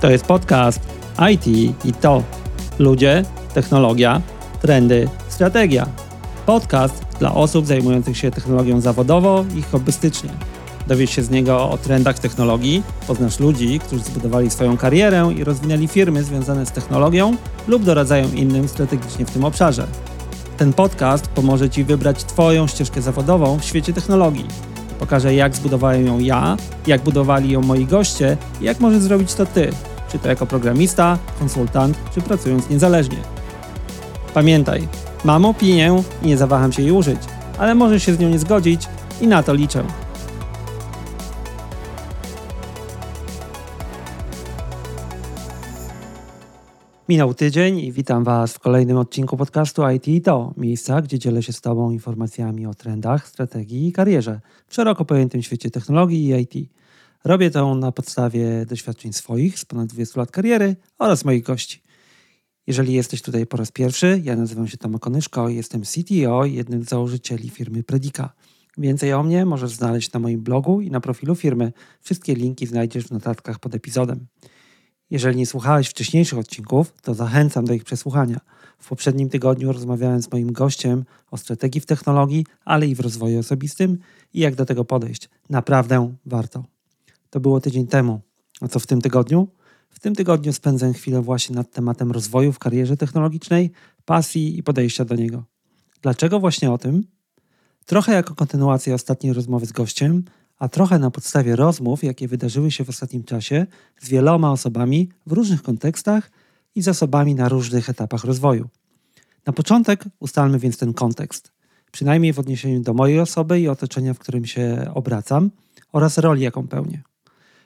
To jest podcast IT i to. Ludzie, technologia, trendy, strategia. Podcast dla osób zajmujących się technologią zawodowo i hobbystycznie. Dowiesz się z niego o trendach technologii, poznasz ludzi, którzy zbudowali swoją karierę i rozwinęli firmy związane z technologią lub doradzają innym strategicznie w tym obszarze. Ten podcast pomoże Ci wybrać Twoją ścieżkę zawodową w świecie technologii. Pokażę, jak zbudowałem ją ja, jak budowali ją moi goście i jak możesz zrobić to Ty, czy to jako programista, konsultant, czy pracując niezależnie. Pamiętaj, mam opinię i nie zawaham się jej użyć, ale możesz się z nią nie zgodzić i na to liczę. Minął tydzień i witam Was w kolejnym odcinku podcastu IT i to, miejsca, gdzie dzielę się z Tobą informacjami o trendach, strategii i karierze w szeroko pojętym świecie technologii i IT. Robię to na podstawie doświadczeń swoich z ponad 20 lat kariery oraz moich gości. Jeżeli jesteś tutaj po raz pierwszy, ja nazywam się Tomek Konyszko jestem CTO jednym z założycieli firmy Predika. Więcej o mnie możesz znaleźć na moim blogu i na profilu firmy. Wszystkie linki znajdziesz w notatkach pod epizodem. Jeżeli nie słuchałeś wcześniejszych odcinków, to zachęcam do ich przesłuchania. W poprzednim tygodniu rozmawiałem z moim gościem o strategii w technologii, ale i w rozwoju osobistym i jak do tego podejść. Naprawdę warto. To było tydzień temu. A co w tym tygodniu? W tym tygodniu spędzę chwilę właśnie nad tematem rozwoju w karierze technologicznej, pasji i podejścia do niego. Dlaczego właśnie o tym? Trochę jako kontynuacja ostatniej rozmowy z gościem, a trochę na podstawie rozmów, jakie wydarzyły się w ostatnim czasie z wieloma osobami w różnych kontekstach i z osobami na różnych etapach rozwoju. Na początek ustalmy więc ten kontekst, przynajmniej w odniesieniu do mojej osoby i otoczenia, w którym się obracam oraz roli, jaką pełnię.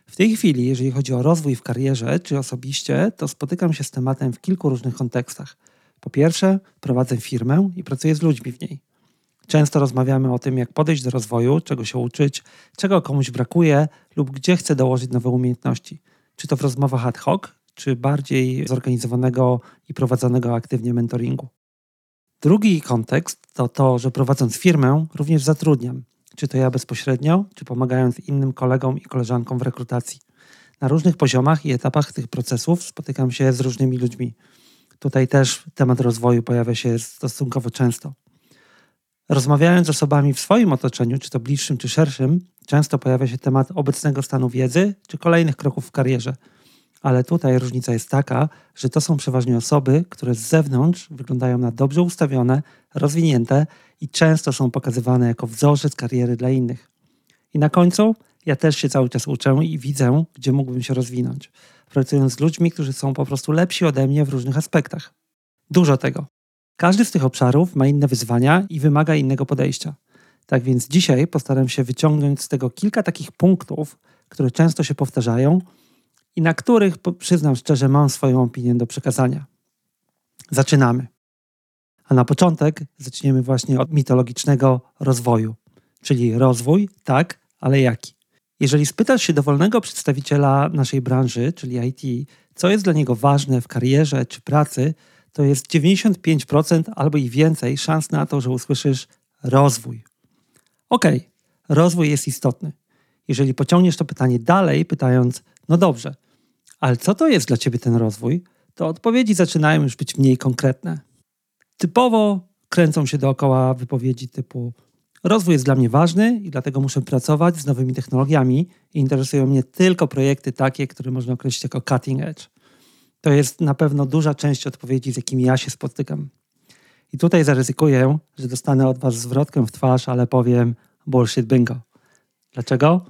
W tej chwili, jeżeli chodzi o rozwój w karierze czy osobiście, to spotykam się z tematem w kilku różnych kontekstach. Po pierwsze, prowadzę firmę i pracuję z ludźmi w niej. Często rozmawiamy o tym, jak podejść do rozwoju, czego się uczyć, czego komuś brakuje lub gdzie chce dołożyć nowe umiejętności. Czy to w rozmowach ad hoc, czy bardziej zorganizowanego i prowadzonego aktywnie mentoringu. Drugi kontekst to to, że prowadząc firmę również zatrudniam. Czy to ja bezpośrednio, czy pomagając innym kolegom i koleżankom w rekrutacji. Na różnych poziomach i etapach tych procesów spotykam się z różnymi ludźmi. Tutaj też temat rozwoju pojawia się stosunkowo często. Rozmawiając z osobami w swoim otoczeniu, czy to bliższym, czy szerszym, często pojawia się temat obecnego stanu wiedzy, czy kolejnych kroków w karierze. Ale tutaj różnica jest taka, że to są przeważnie osoby, które z zewnątrz wyglądają na dobrze ustawione, rozwinięte i często są pokazywane jako wzorzec kariery dla innych. I na końcu ja też się cały czas uczę i widzę, gdzie mógłbym się rozwinąć, pracując z ludźmi, którzy są po prostu lepsi ode mnie w różnych aspektach. Dużo tego. Każdy z tych obszarów ma inne wyzwania i wymaga innego podejścia. Tak więc dzisiaj postaram się wyciągnąć z tego kilka takich punktów, które często się powtarzają i na których, przyznam szczerze, mam swoją opinię do przekazania. Zaczynamy. A na początek zaczniemy właśnie od mitologicznego rozwoju, czyli rozwój, tak, ale jaki? Jeżeli spytasz się dowolnego przedstawiciela naszej branży, czyli IT, co jest dla niego ważne w karierze czy pracy, to jest 95% albo i więcej szans na to, że usłyszysz rozwój. Okay, rozwój jest istotny. Jeżeli pociągniesz to pytanie dalej, pytając, no dobrze, ale co to jest dla ciebie ten rozwój, to odpowiedzi zaczynają już być mniej konkretne. Typowo kręcą się dookoła wypowiedzi typu: Rozwój jest dla mnie ważny i dlatego muszę pracować z nowymi technologiami i interesują mnie tylko projekty takie, które można określić jako cutting edge. To jest na pewno duża część odpowiedzi, z jakimi ja się spotykam. I tutaj zaryzykuję, że dostanę od Was zwrotkę w twarz, ale powiem bullshit bingo. Dlaczego?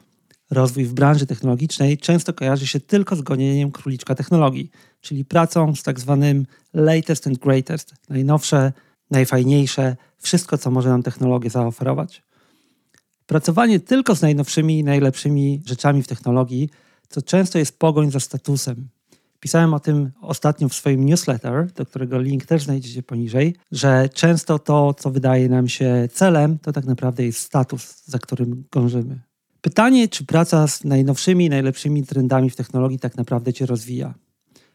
Rozwój w branży technologicznej często kojarzy się tylko z gonieniem króliczka technologii, czyli pracą z tak zwanym latest and greatest, najnowsze, najfajniejsze, wszystko, co może nam technologia zaoferować. Pracowanie tylko z najnowszymi i najlepszymi rzeczami w technologii to często jest pogoń za statusem, Pisałem o tym ostatnio w swoim newsletter, do którego link też znajdziecie poniżej, że często to, co wydaje nam się celem, to tak naprawdę jest status, za którym gążymy. Pytanie, czy praca z najnowszymi, najlepszymi trendami w technologii tak naprawdę cię rozwija?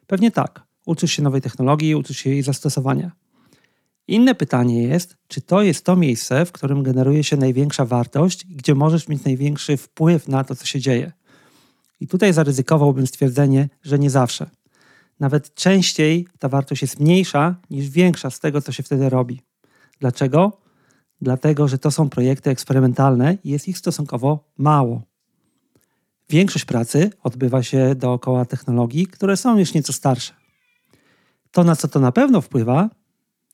Pewnie tak. Uczysz się nowej technologii, uczysz się jej zastosowania. Inne pytanie jest, czy to jest to miejsce, w którym generuje się największa wartość i gdzie możesz mieć największy wpływ na to, co się dzieje. I tutaj zaryzykowałbym stwierdzenie, że nie zawsze. Nawet częściej ta wartość jest mniejsza niż większa z tego, co się wtedy robi. Dlaczego? Dlatego, że to są projekty eksperymentalne i jest ich stosunkowo mało. Większość pracy odbywa się dookoła technologii, które są już nieco starsze. To, na co to na pewno wpływa,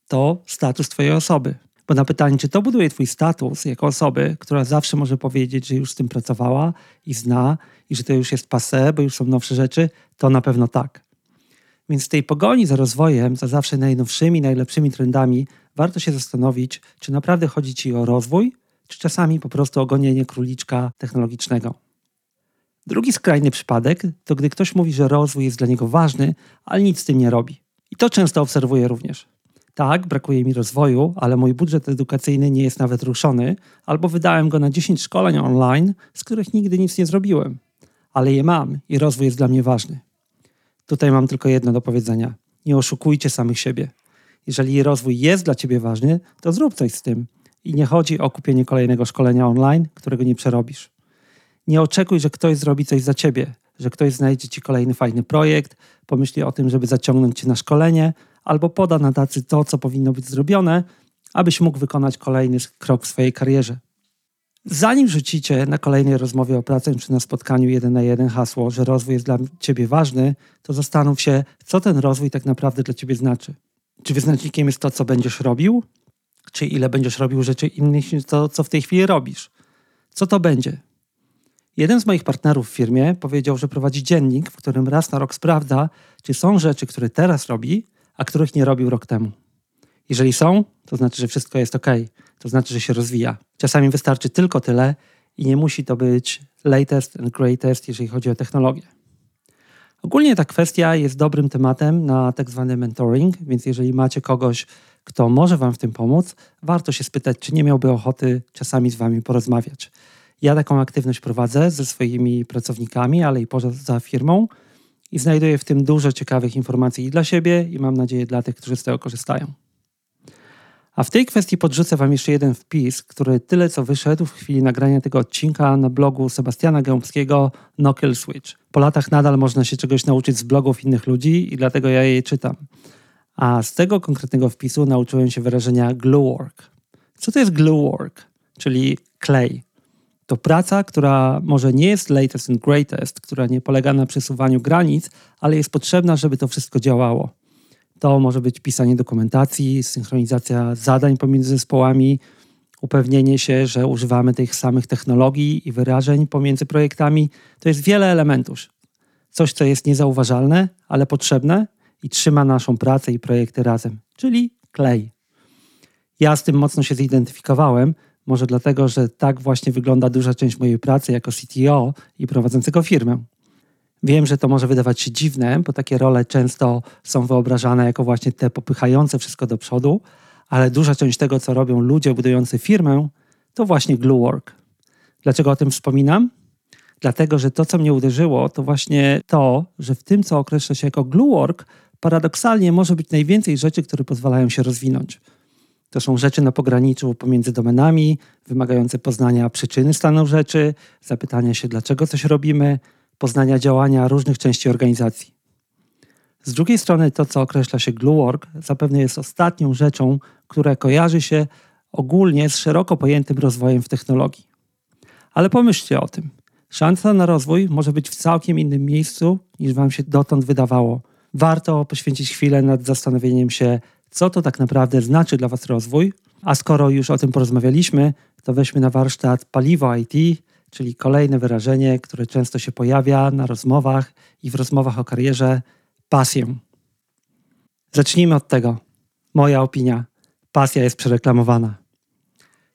to status Twojej osoby. Bo na pytanie, czy to buduje Twój status jako osoby, która zawsze może powiedzieć, że już z tym pracowała i zna, i że to już jest passe, bo już są nowsze rzeczy, to na pewno tak. Więc w tej pogoni za rozwojem, za zawsze najnowszymi, najlepszymi trendami, warto się zastanowić, czy naprawdę chodzi Ci o rozwój, czy czasami po prostu o gonienie króliczka technologicznego. Drugi skrajny przypadek to gdy ktoś mówi, że rozwój jest dla niego ważny, ale nic z tym nie robi. I to często obserwuję również. Tak, brakuje mi rozwoju, ale mój budżet edukacyjny nie jest nawet ruszony, albo wydałem go na 10 szkoleń online, z których nigdy nic nie zrobiłem. Ale je mam i rozwój jest dla mnie ważny. Tutaj mam tylko jedno do powiedzenia. Nie oszukujcie samych siebie. Jeżeli rozwój jest dla ciebie ważny, to zrób coś z tym. I nie chodzi o kupienie kolejnego szkolenia online, którego nie przerobisz. Nie oczekuj, że ktoś zrobi coś za ciebie, że ktoś znajdzie ci kolejny fajny projekt, pomyśli o tym, żeby zaciągnąć cię na szkolenie, albo poda na tacy to, co powinno być zrobione, abyś mógł wykonać kolejny krok w swojej karierze. Zanim rzucicie na kolejnej rozmowie o pracę czy na spotkaniu jeden na jeden hasło, że rozwój jest dla ciebie ważny, to zastanów się, co ten rozwój tak naprawdę dla ciebie znaczy. Czy wyznacznikiem jest to, co będziesz robił? Czy ile będziesz robił rzeczy innych niż to, co w tej chwili robisz? Co to będzie? Jeden z moich partnerów w firmie powiedział, że prowadzi dziennik, w którym raz na rok sprawdza, czy są rzeczy, które teraz robi, a których nie robił rok temu. Jeżeli są, to znaczy, że wszystko jest ok, to znaczy, że się rozwija. Czasami wystarczy tylko tyle i nie musi to być latest and greatest, jeżeli chodzi o technologię. Ogólnie ta kwestia jest dobrym tematem na tak zwany mentoring, więc jeżeli macie kogoś, kto może Wam w tym pomóc, warto się spytać, czy nie miałby ochoty czasami z Wami porozmawiać. Ja taką aktywność prowadzę ze swoimi pracownikami, ale i poza firmą i znajduję w tym dużo ciekawych informacji i dla siebie, i mam nadzieję dla tych, którzy z tego korzystają. A w tej kwestii podrzucę Wam jeszcze jeden wpis, który tyle co wyszedł w chwili nagrania tego odcinka na blogu Sebastiana Gębskiego No Switch. Po latach nadal można się czegoś nauczyć z blogów innych ludzi i dlatego ja je czytam. A z tego konkretnego wpisu nauczyłem się wyrażenia glue work. Co to jest glue work? Czyli klej. To praca, która może nie jest latest and greatest, która nie polega na przesuwaniu granic, ale jest potrzebna, żeby to wszystko działało. To może być pisanie dokumentacji, synchronizacja zadań pomiędzy zespołami, upewnienie się, że używamy tych samych technologii i wyrażeń pomiędzy projektami. To jest wiele elementów. Coś, co jest niezauważalne, ale potrzebne i trzyma naszą pracę i projekty razem, czyli klej. Ja z tym mocno się zidentyfikowałem, może dlatego, że tak właśnie wygląda duża część mojej pracy jako CTO i prowadzącego firmę. Wiem, że to może wydawać się dziwne, bo takie role często są wyobrażane jako właśnie te popychające wszystko do przodu, ale duża część tego, co robią ludzie budujący firmę, to właśnie glue work. Dlaczego o tym wspominam? Dlatego, że to, co mnie uderzyło, to właśnie to, że w tym, co określa się jako glue work, paradoksalnie może być najwięcej rzeczy, które pozwalają się rozwinąć. To są rzeczy na pograniczu pomiędzy domenami, wymagające poznania przyczyny stanu rzeczy, zapytania się, dlaczego coś robimy, poznania działania różnych części organizacji. Z drugiej strony, to, co określa się glue work, zapewne jest ostatnią rzeczą, która kojarzy się ogólnie z szeroko pojętym rozwojem w technologii. Ale pomyślcie o tym. Szansa na rozwój może być w całkiem innym miejscu, niż Wam się dotąd wydawało. Warto poświęcić chwilę nad zastanowieniem się, co to tak naprawdę znaczy dla Was rozwój. A skoro już o tym porozmawialiśmy, to weźmy na warsztat paliwo IT, czyli kolejne wyrażenie, które często się pojawia na rozmowach i w rozmowach o karierze pasję. Zacznijmy od tego. Moja opinia. Pasja jest przereklamowana.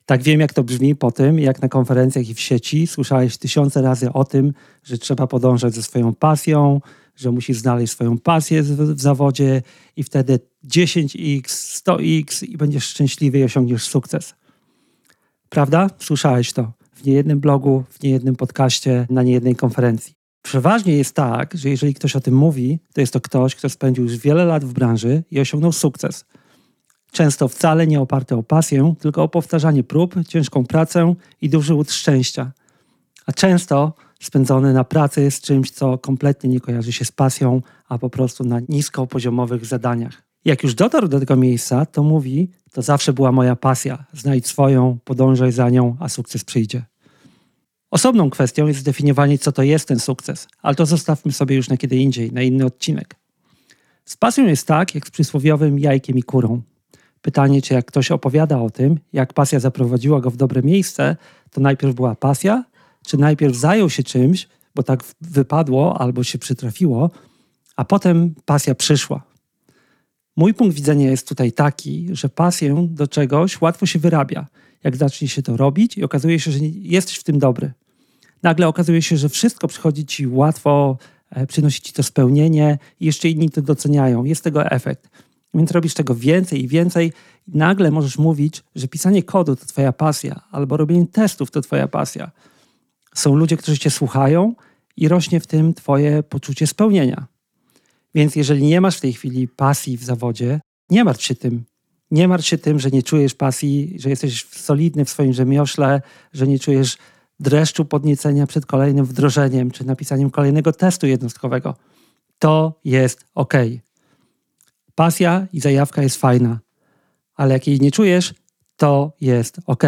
Tak wiem, jak to brzmi po tym, jak na konferencjach i w sieci słyszałeś tysiące razy o tym, że trzeba podążać ze swoją pasją, że musisz znaleźć swoją pasję w, zawodzie i wtedy 10x, 100x i będziesz szczęśliwy i osiągniesz sukces. Prawda? Słyszałeś to w niejednym blogu, w niejednym podcaście, na niejednej konferencji. Przeważnie jest tak, że jeżeli ktoś o tym mówi, to jest to ktoś, kto spędził już wiele lat w branży i osiągnął sukces. Często wcale nie oparty o pasję, tylko o powtarzanie prób, ciężką pracę i duży łód szczęścia. A często spędzony na pracy z czymś, co kompletnie nie kojarzy się z pasją, a po prostu na niskopoziomowych zadaniach. Jak już dotarł do tego miejsca, to mówi: To zawsze była moja pasja. Znajdź swoją, podążaj za nią, a sukces przyjdzie. Osobną kwestią jest zdefiniowanie, co to jest ten sukces, ale to zostawmy sobie już na kiedy indziej, na inny odcinek. Z pasją jest tak, jak z przysłowiowym jajkiem i kurą. Pytanie, czy jak ktoś opowiada o tym, jak pasja zaprowadziła go w dobre miejsce, to najpierw była pasja, czy najpierw zajął się czymś, bo tak wypadło albo się przytrafiło, a potem pasja przyszła. Mój punkt widzenia jest tutaj taki, że pasję do czegoś łatwo się wyrabia, jak zacznie się to robić i okazuje się, że jesteś w tym dobry. Nagle okazuje się, że wszystko przychodzi ci łatwo, e, przynosi ci to spełnienie i jeszcze inni to doceniają. Jest tego efekt. Więc robisz tego więcej i więcej i nagle możesz mówić, że pisanie kodu to twoja pasja, albo robienie testów to twoja pasja. Są ludzie, którzy cię słuchają i rośnie w tym twoje poczucie spełnienia. Więc jeżeli nie masz w tej chwili pasji w zawodzie, nie martw się tym. Nie martw się tym, że nie czujesz pasji, że jesteś solidny w swoim rzemiośle, że nie czujesz dreszczu podniecenia przed kolejnym wdrożeniem czy napisaniem kolejnego testu jednostkowego. To jest ok. Pasja i zajawka jest fajna, ale jak jej nie czujesz, to jest ok.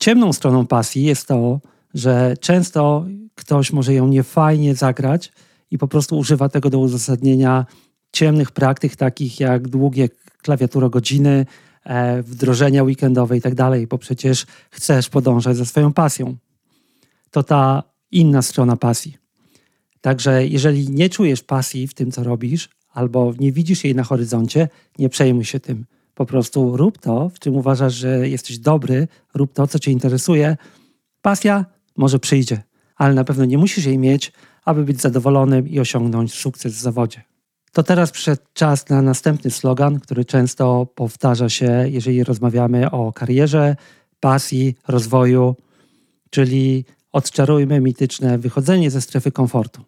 Ciemną stroną pasji jest to, że często ktoś może ją niefajnie zagrać i po prostu używa tego do uzasadnienia ciemnych praktyk, takich jak długie klawiaturogodziny, e, wdrożenia weekendowe i tak dalej, bo przecież chcesz podążać za swoją pasją. To ta inna strona pasji. Także jeżeli nie czujesz pasji w tym, co robisz, albo nie widzisz jej na horyzoncie, nie przejmuj się tym. Po prostu rób to, w czym uważasz, że jesteś dobry, rób to, co cię interesuje. Pasja może przyjdzie, ale na pewno nie musisz jej mieć, aby być zadowolonym i osiągnąć sukces w zawodzie. To teraz przyszedł czas na następny slogan, który często powtarza się, jeżeli rozmawiamy o karierze, pasji, rozwoju, czyli odczarujmy mityczne wychodzenie ze strefy komfortu.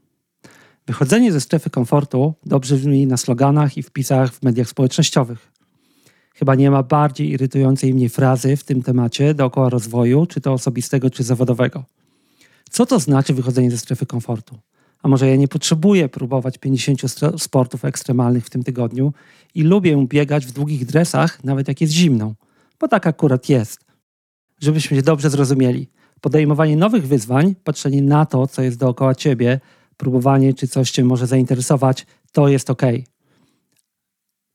Wychodzenie ze strefy komfortu dobrze brzmi na sloganach i wpisach w mediach społecznościowych. Chyba nie ma bardziej irytującej mnie frazy w tym temacie dookoła rozwoju, czy to osobistego, czy zawodowego. Co to znaczy wychodzenie ze strefy komfortu? A może ja nie potrzebuję próbować 50 sportów ekstremalnych w tym tygodniu i lubię biegać w długich dresach, nawet jak jest zimną, bo tak akurat jest. Żebyśmy się dobrze zrozumieli. Podejmowanie nowych wyzwań, patrzenie na to, co jest dookoła ciebie, próbowanie, czy coś cię może zainteresować, to jest ok.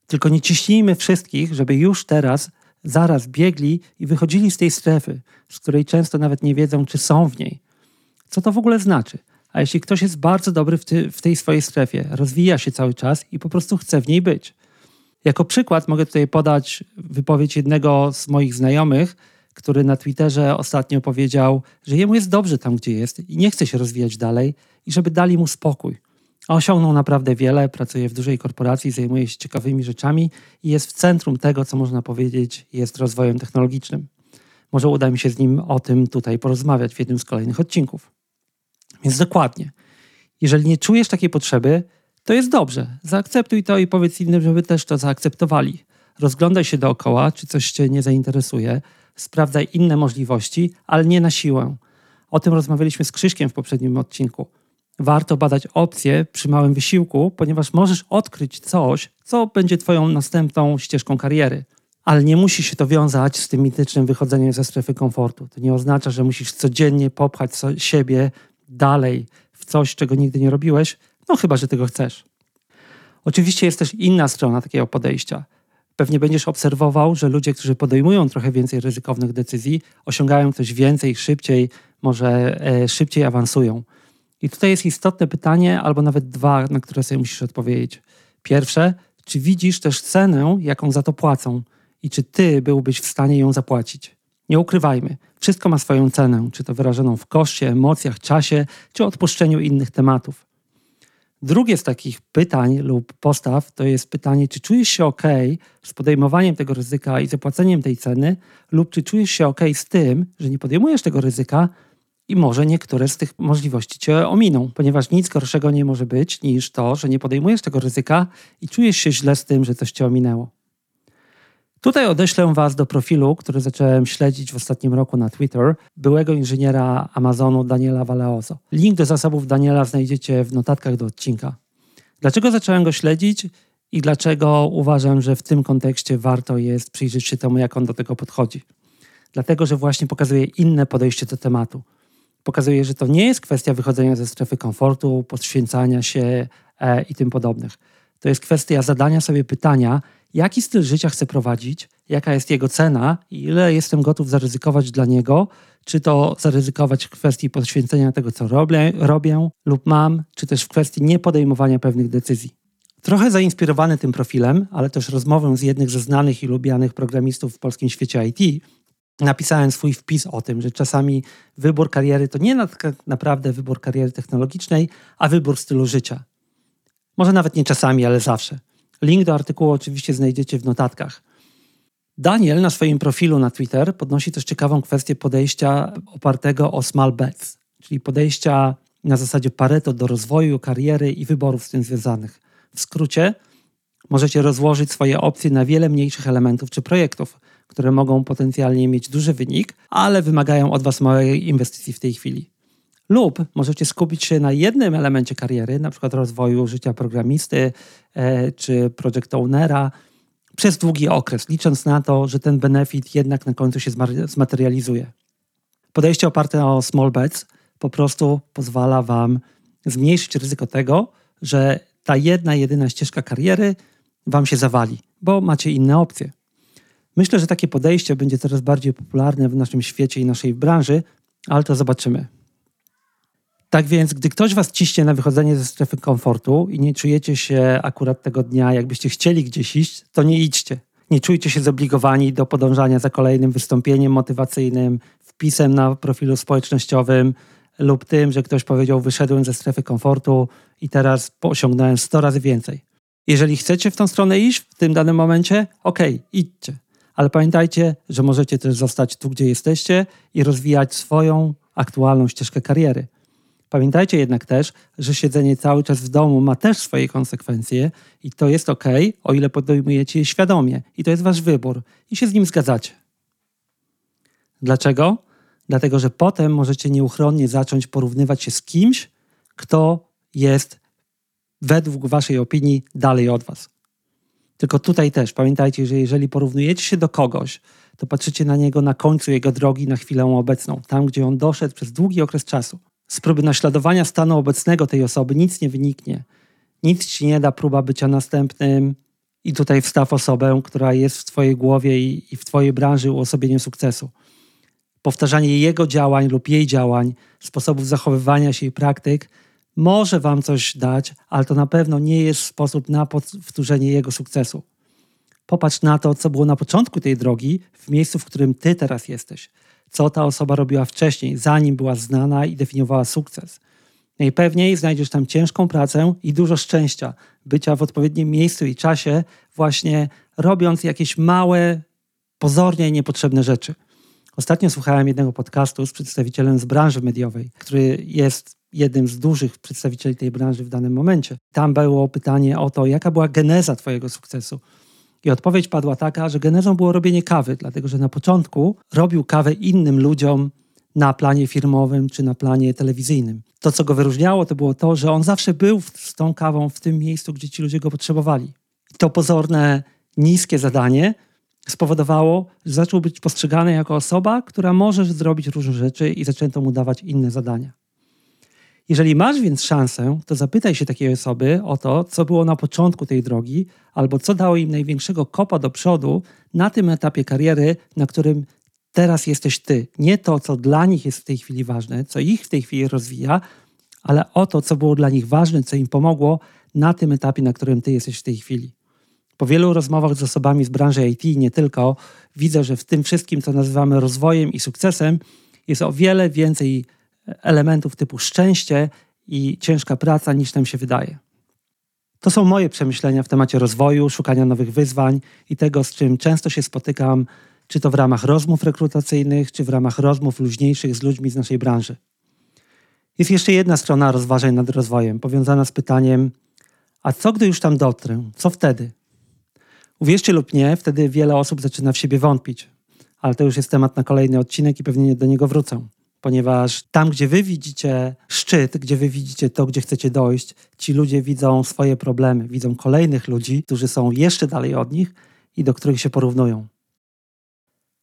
Tylko nie ciśnijmy wszystkich, żeby już teraz, zaraz biegli i wychodzili z tej strefy, z której często nawet nie wiedzą, czy są w niej. Co to w ogóle znaczy? A jeśli ktoś jest bardzo dobry w, ty, w tej swojej strefie, rozwija się cały czas i po prostu chce w niej być. Jako przykład mogę tutaj podać wypowiedź jednego z moich znajomych, który na Twitterze ostatnio powiedział, że jemu jest dobrze tam, gdzie jest i nie chce się rozwijać dalej i żeby dali mu spokój. A osiągnął naprawdę wiele, pracuje w dużej korporacji, zajmuje się ciekawymi rzeczami i jest w centrum tego, co można powiedzieć jest rozwojem technologicznym. Może uda mi się z nim o tym tutaj porozmawiać w jednym z kolejnych odcinków. Więc dokładnie. Jeżeli nie czujesz takiej potrzeby, to jest dobrze. Zaakceptuj to i powiedz innym, żeby też to zaakceptowali. Rozglądaj się dookoła, czy coś cię nie zainteresuje. Sprawdzaj inne możliwości, ale nie na siłę. O tym rozmawialiśmy z Krzyśkiem w poprzednim odcinku. Warto badać opcje przy małym wysiłku, ponieważ możesz odkryć coś, co będzie Twoją następną ścieżką kariery. Ale nie musi się to wiązać z tym mitycznym wychodzeniem ze strefy komfortu. To nie oznacza, że musisz codziennie popchać siebie dalej w coś, czego nigdy nie robiłeś, no chyba, że tego chcesz. Oczywiście jest też inna strona takiego podejścia. Pewnie będziesz obserwował, że ludzie, którzy podejmują trochę więcej ryzykownych decyzji, osiągają coś więcej, szybciej, może e, szybciej awansują. I tutaj jest istotne pytanie, albo nawet dwa, na które sobie musisz odpowiedzieć. Pierwsze, czy widzisz też cenę, jaką za to płacą i czy ty byłbyś w stanie ją zapłacić? Nie ukrywajmy, wszystko ma swoją cenę, czy to wyrażoną w koszcie, emocjach, czasie, czy odpuszczeniu innych tematów. Drugie z takich pytań lub postaw to jest pytanie, czy czujesz się ok z podejmowaniem tego ryzyka i zapłaceniem tej ceny, lub czy czujesz się ok z tym, że nie podejmujesz tego ryzyka i może niektóre z tych możliwości cię ominą, ponieważ nic gorszego nie może być niż to, że nie podejmujesz tego ryzyka i czujesz się źle z tym, że coś cię ominęło. Tutaj odeślę Was do profilu, który zacząłem śledzić w ostatnim roku na Twitter, byłego inżyniera Amazonu Daniela Valeoso. Link do zasobów Daniela znajdziecie w notatkach do odcinka. Dlaczego zacząłem go śledzić i dlaczego uważam, że w tym kontekście warto jest przyjrzeć się temu, jak on do tego podchodzi? Dlatego, że właśnie pokazuje inne podejście do tematu. Pokazuje, że to nie jest kwestia wychodzenia ze strefy komfortu, poświęcania się e, i tym podobnych. To jest kwestia zadania sobie pytania, jaki styl życia chcę prowadzić, jaka jest jego cena i ile jestem gotów zaryzykować dla niego, czy to zaryzykować w kwestii poświęcenia tego, co robię, robię lub mam, czy też w kwestii niepodejmowania pewnych decyzji. Trochę zainspirowany tym profilem, ale też rozmową z jednym ze znanych i lubianych programistów w polskim świecie IT, napisałem swój wpis o tym, że czasami wybór kariery to nie naprawdę wybór kariery technologicznej, a wybór stylu życia. Może nawet nie czasami, ale zawsze. Link do artykułu oczywiście znajdziecie w notatkach. Daniel na swoim profilu na Twitter podnosi też ciekawą kwestię podejścia opartego o small bets, czyli podejścia na zasadzie Pareto do rozwoju, kariery i wyborów z tym związanych. W skrócie, możecie rozłożyć swoje opcje na wiele mniejszych elementów czy projektów, które mogą potencjalnie mieć duży wynik, ale wymagają od Was małej inwestycji w tej chwili. Lub możecie skupić się na jednym elemencie kariery, na przykład rozwoju życia programisty e, czy project ownera, przez długi okres, licząc na to, że ten benefit jednak na końcu się zmaterializuje. Podejście oparte o small bets po prostu pozwala Wam zmniejszyć ryzyko tego, że ta jedna, jedyna ścieżka kariery Wam się zawali, bo macie inne opcje. Myślę, że takie podejście będzie coraz bardziej popularne w naszym świecie i naszej branży, ale to zobaczymy. Tak więc, gdy ktoś was ciśnie na wychodzenie ze strefy komfortu i nie czujecie się akurat tego dnia, jakbyście chcieli gdzieś iść, to nie idźcie. Nie czujcie się zobligowani do podążania za kolejnym wystąpieniem motywacyjnym, wpisem na profilu społecznościowym lub tym, że ktoś powiedział: Wyszedłem ze strefy komfortu i teraz osiągnąłem 100 razy więcej. Jeżeli chcecie w tą stronę iść w tym danym momencie, okej, idźcie. Ale pamiętajcie, że możecie też zostać tu, gdzie jesteście i rozwijać swoją aktualną ścieżkę kariery. Pamiętajcie jednak też, że siedzenie cały czas w domu ma też swoje konsekwencje i to jest ok, o ile podejmujecie je świadomie i to jest wasz wybór i się z nim zgadzacie. Dlaczego? Dlatego, że potem możecie nieuchronnie zacząć porównywać się z kimś, kto jest według waszej opinii dalej od was. Tylko tutaj też pamiętajcie, że jeżeli porównujecie się do kogoś, to patrzycie na niego na końcu jego drogi na chwilę obecną, tam gdzie on doszedł przez długi okres czasu. Z próby naśladowania stanu obecnego tej osoby nic nie wyniknie. Nic ci nie da próba bycia następnym i tutaj wstaw osobę, która jest w twojej głowie i, i w twojej branży uosobieniem sukcesu. Powtarzanie jego działań lub jej działań, sposobów zachowywania się i praktyk może wam coś dać, ale to na pewno nie jest sposób na powtórzenie jego sukcesu. Popatrz na to, co było na początku tej drogi, w miejscu, w którym ty teraz jesteś co ta osoba robiła wcześniej, zanim była znana i definiowała sukces. Najpewniej znajdziesz tam ciężką pracę i dużo szczęścia, bycia w odpowiednim miejscu i czasie, właśnie robiąc jakieś małe, pozornie niepotrzebne rzeczy. Ostatnio słuchałem jednego podcastu z przedstawicielem z branży mediowej, który jest jednym z dużych przedstawicieli tej branży w danym momencie. Tam było pytanie o to, jaka była geneza Twojego sukcesu. I odpowiedź padła taka, że genezą było robienie kawy, dlatego że na początku robił kawę innym ludziom na planie firmowym czy na planie telewizyjnym. To, co go wyróżniało, to było to, że on zawsze był z tą kawą w tym miejscu, gdzie ci ludzie go potrzebowali. To pozorne, niskie zadanie spowodowało, że zaczął być postrzegany jako osoba, która może zrobić różne rzeczy i zaczęto mu dawać inne zadania. Jeżeli masz więc szansę, to zapytaj się takiej osoby o to, co było na początku tej drogi, albo co dało im największego kopa do przodu na tym etapie kariery, na którym teraz jesteś ty. Nie to, co dla nich jest w tej chwili ważne, co ich w tej chwili rozwija, ale o to, co było dla nich ważne, co im pomogło na tym etapie, na którym ty jesteś w tej chwili. Po wielu rozmowach z osobami z branży IT, nie tylko, widzę, że w tym wszystkim, co nazywamy rozwojem i sukcesem, jest o wiele więcej elementów typu szczęście i ciężka praca niż nam się wydaje. To są moje przemyślenia w temacie rozwoju, szukania nowych wyzwań i tego, z czym często się spotykam, czy to w ramach rozmów rekrutacyjnych, czy w ramach rozmów luźniejszych z ludźmi z naszej branży. Jest jeszcze jedna strona rozważań nad rozwojem, powiązana z pytaniem: a co gdy już tam dotrę? Co wtedy? Uwierzcie lub nie, wtedy wiele osób zaczyna w siebie wątpić. Ale to już jest temat na kolejny odcinek i pewnie do niego wrócę. Ponieważ tam, gdzie wy widzicie szczyt, gdzie wy widzicie to, gdzie chcecie dojść, ci ludzie widzą swoje problemy, widzą kolejnych ludzi, którzy są jeszcze dalej od nich i do których się porównują.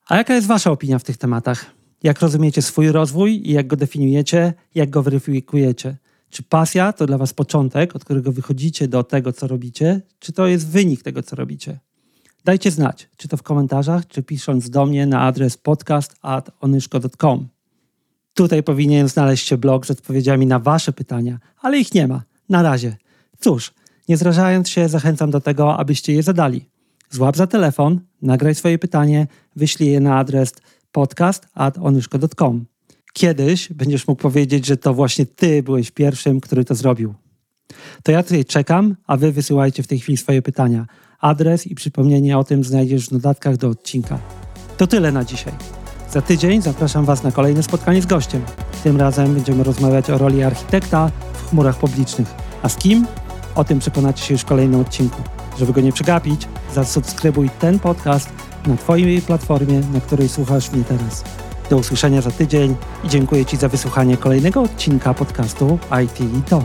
A jaka jest wasza opinia w tych tematach? Jak rozumiecie swój rozwój i jak go definiujecie, jak go weryfikujecie? Czy pasja to dla was początek, od którego wychodzicie do tego, co robicie, czy to jest wynik tego, co robicie? Dajcie znać, czy to w komentarzach, czy pisząc do mnie na adres podcast.onyszko.com. Tutaj powinien znaleźć się blog z odpowiedziami na wasze pytania, ale ich nie ma. Na razie. Cóż, nie zrażając się, zachęcam do tego, abyście je zadali. Złap za telefon, nagraj swoje pytanie, wyślij je na adres podcast.onyszko.com. Kiedyś będziesz mógł powiedzieć, że to właśnie ty byłeś pierwszym, który to zrobił. To ja tutaj czekam, a wy wysyłajcie w tej chwili swoje pytania. Adres i przypomnienie o tym znajdziesz w notatkach do odcinka. To tyle na dzisiaj. Za tydzień zapraszam Was na kolejne spotkanie z gościem. Tym razem będziemy rozmawiać o roli architekta w chmurach publicznych. A z kim? O tym przekonacie się już w kolejnym odcinku. Żeby go nie przegapić, zasubskrybuj ten podcast na Twojej platformie, na której słuchasz mnie teraz. Do usłyszenia za tydzień i dziękuję Ci za wysłuchanie kolejnego odcinka podcastu IT i to.